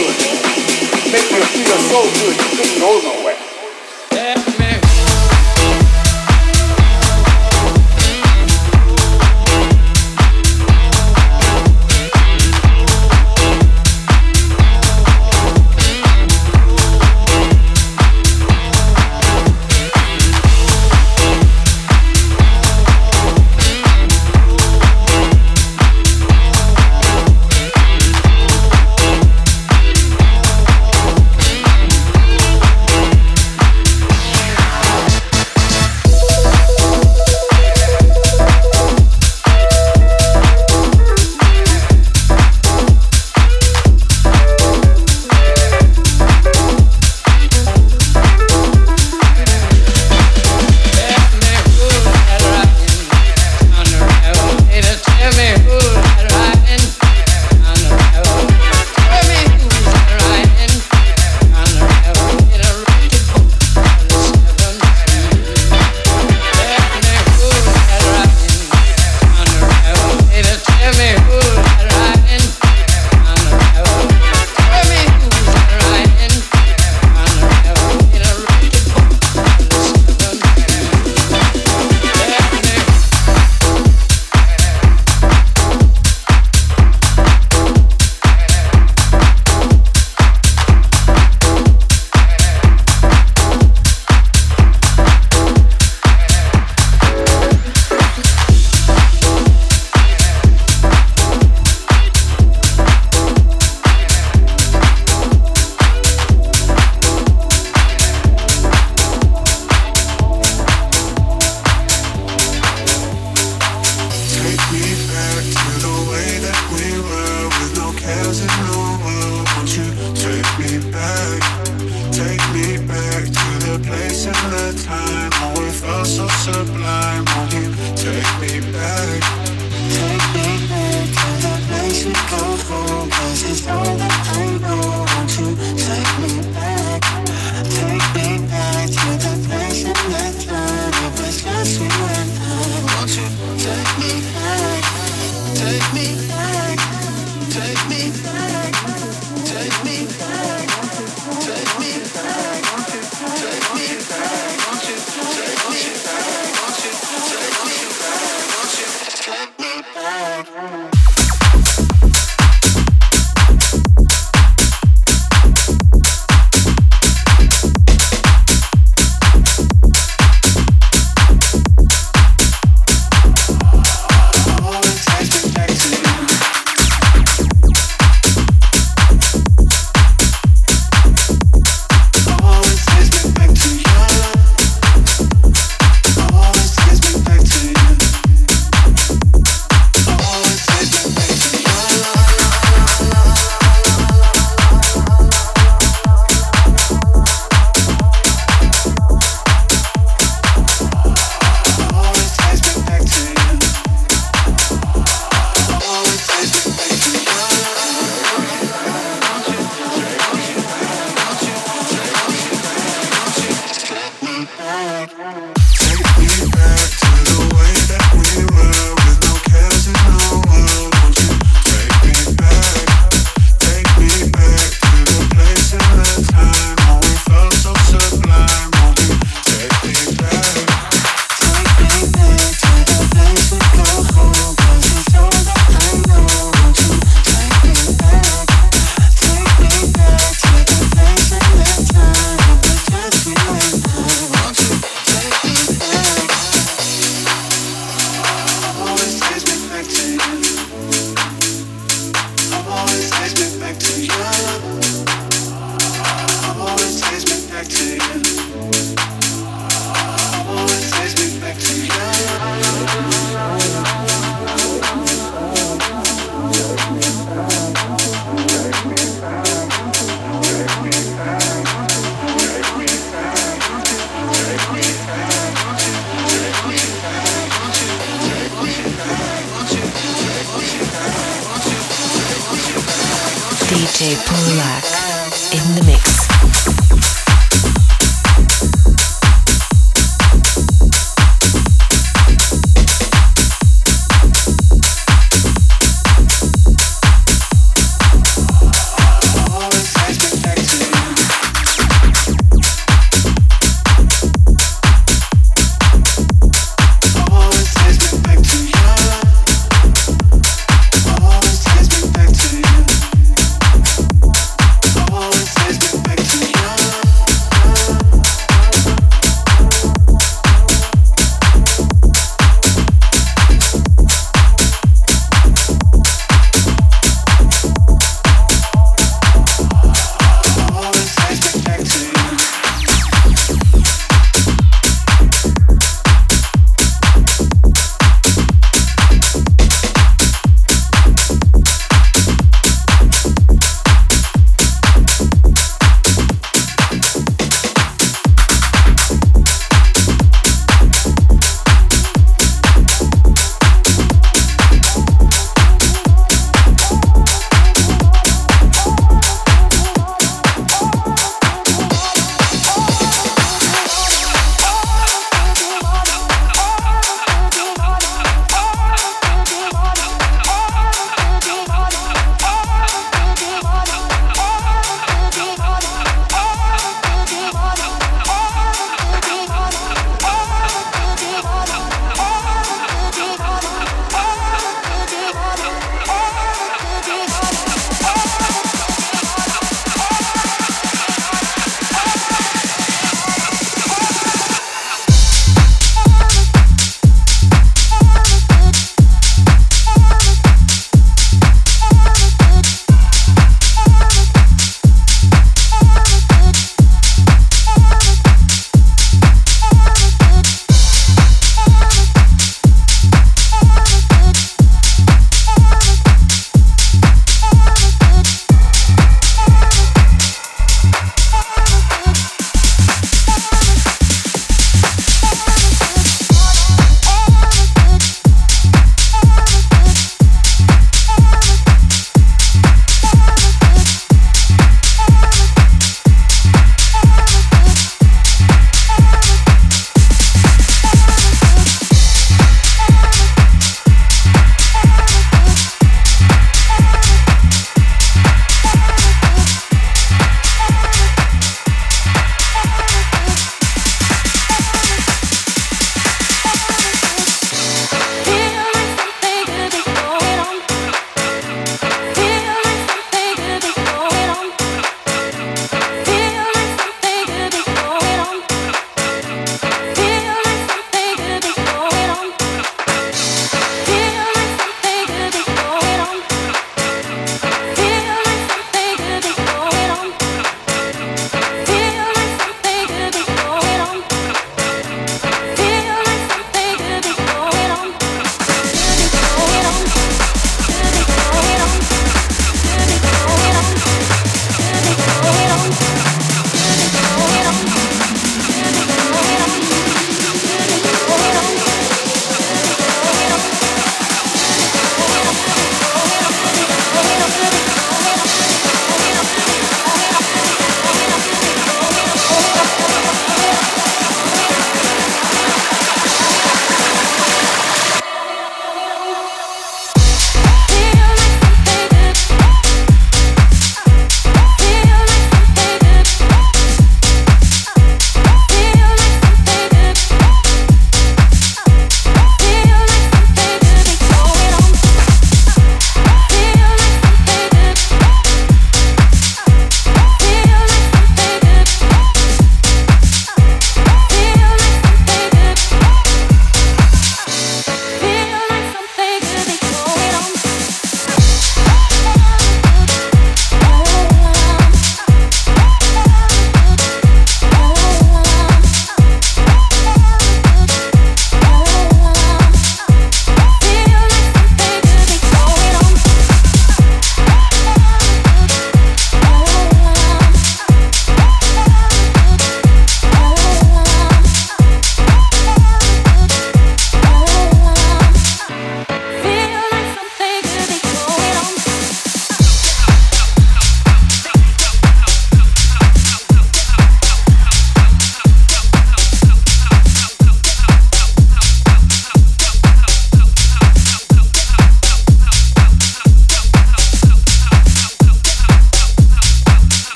good. Making us feel so good, you couldn't hold on.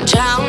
I'm down.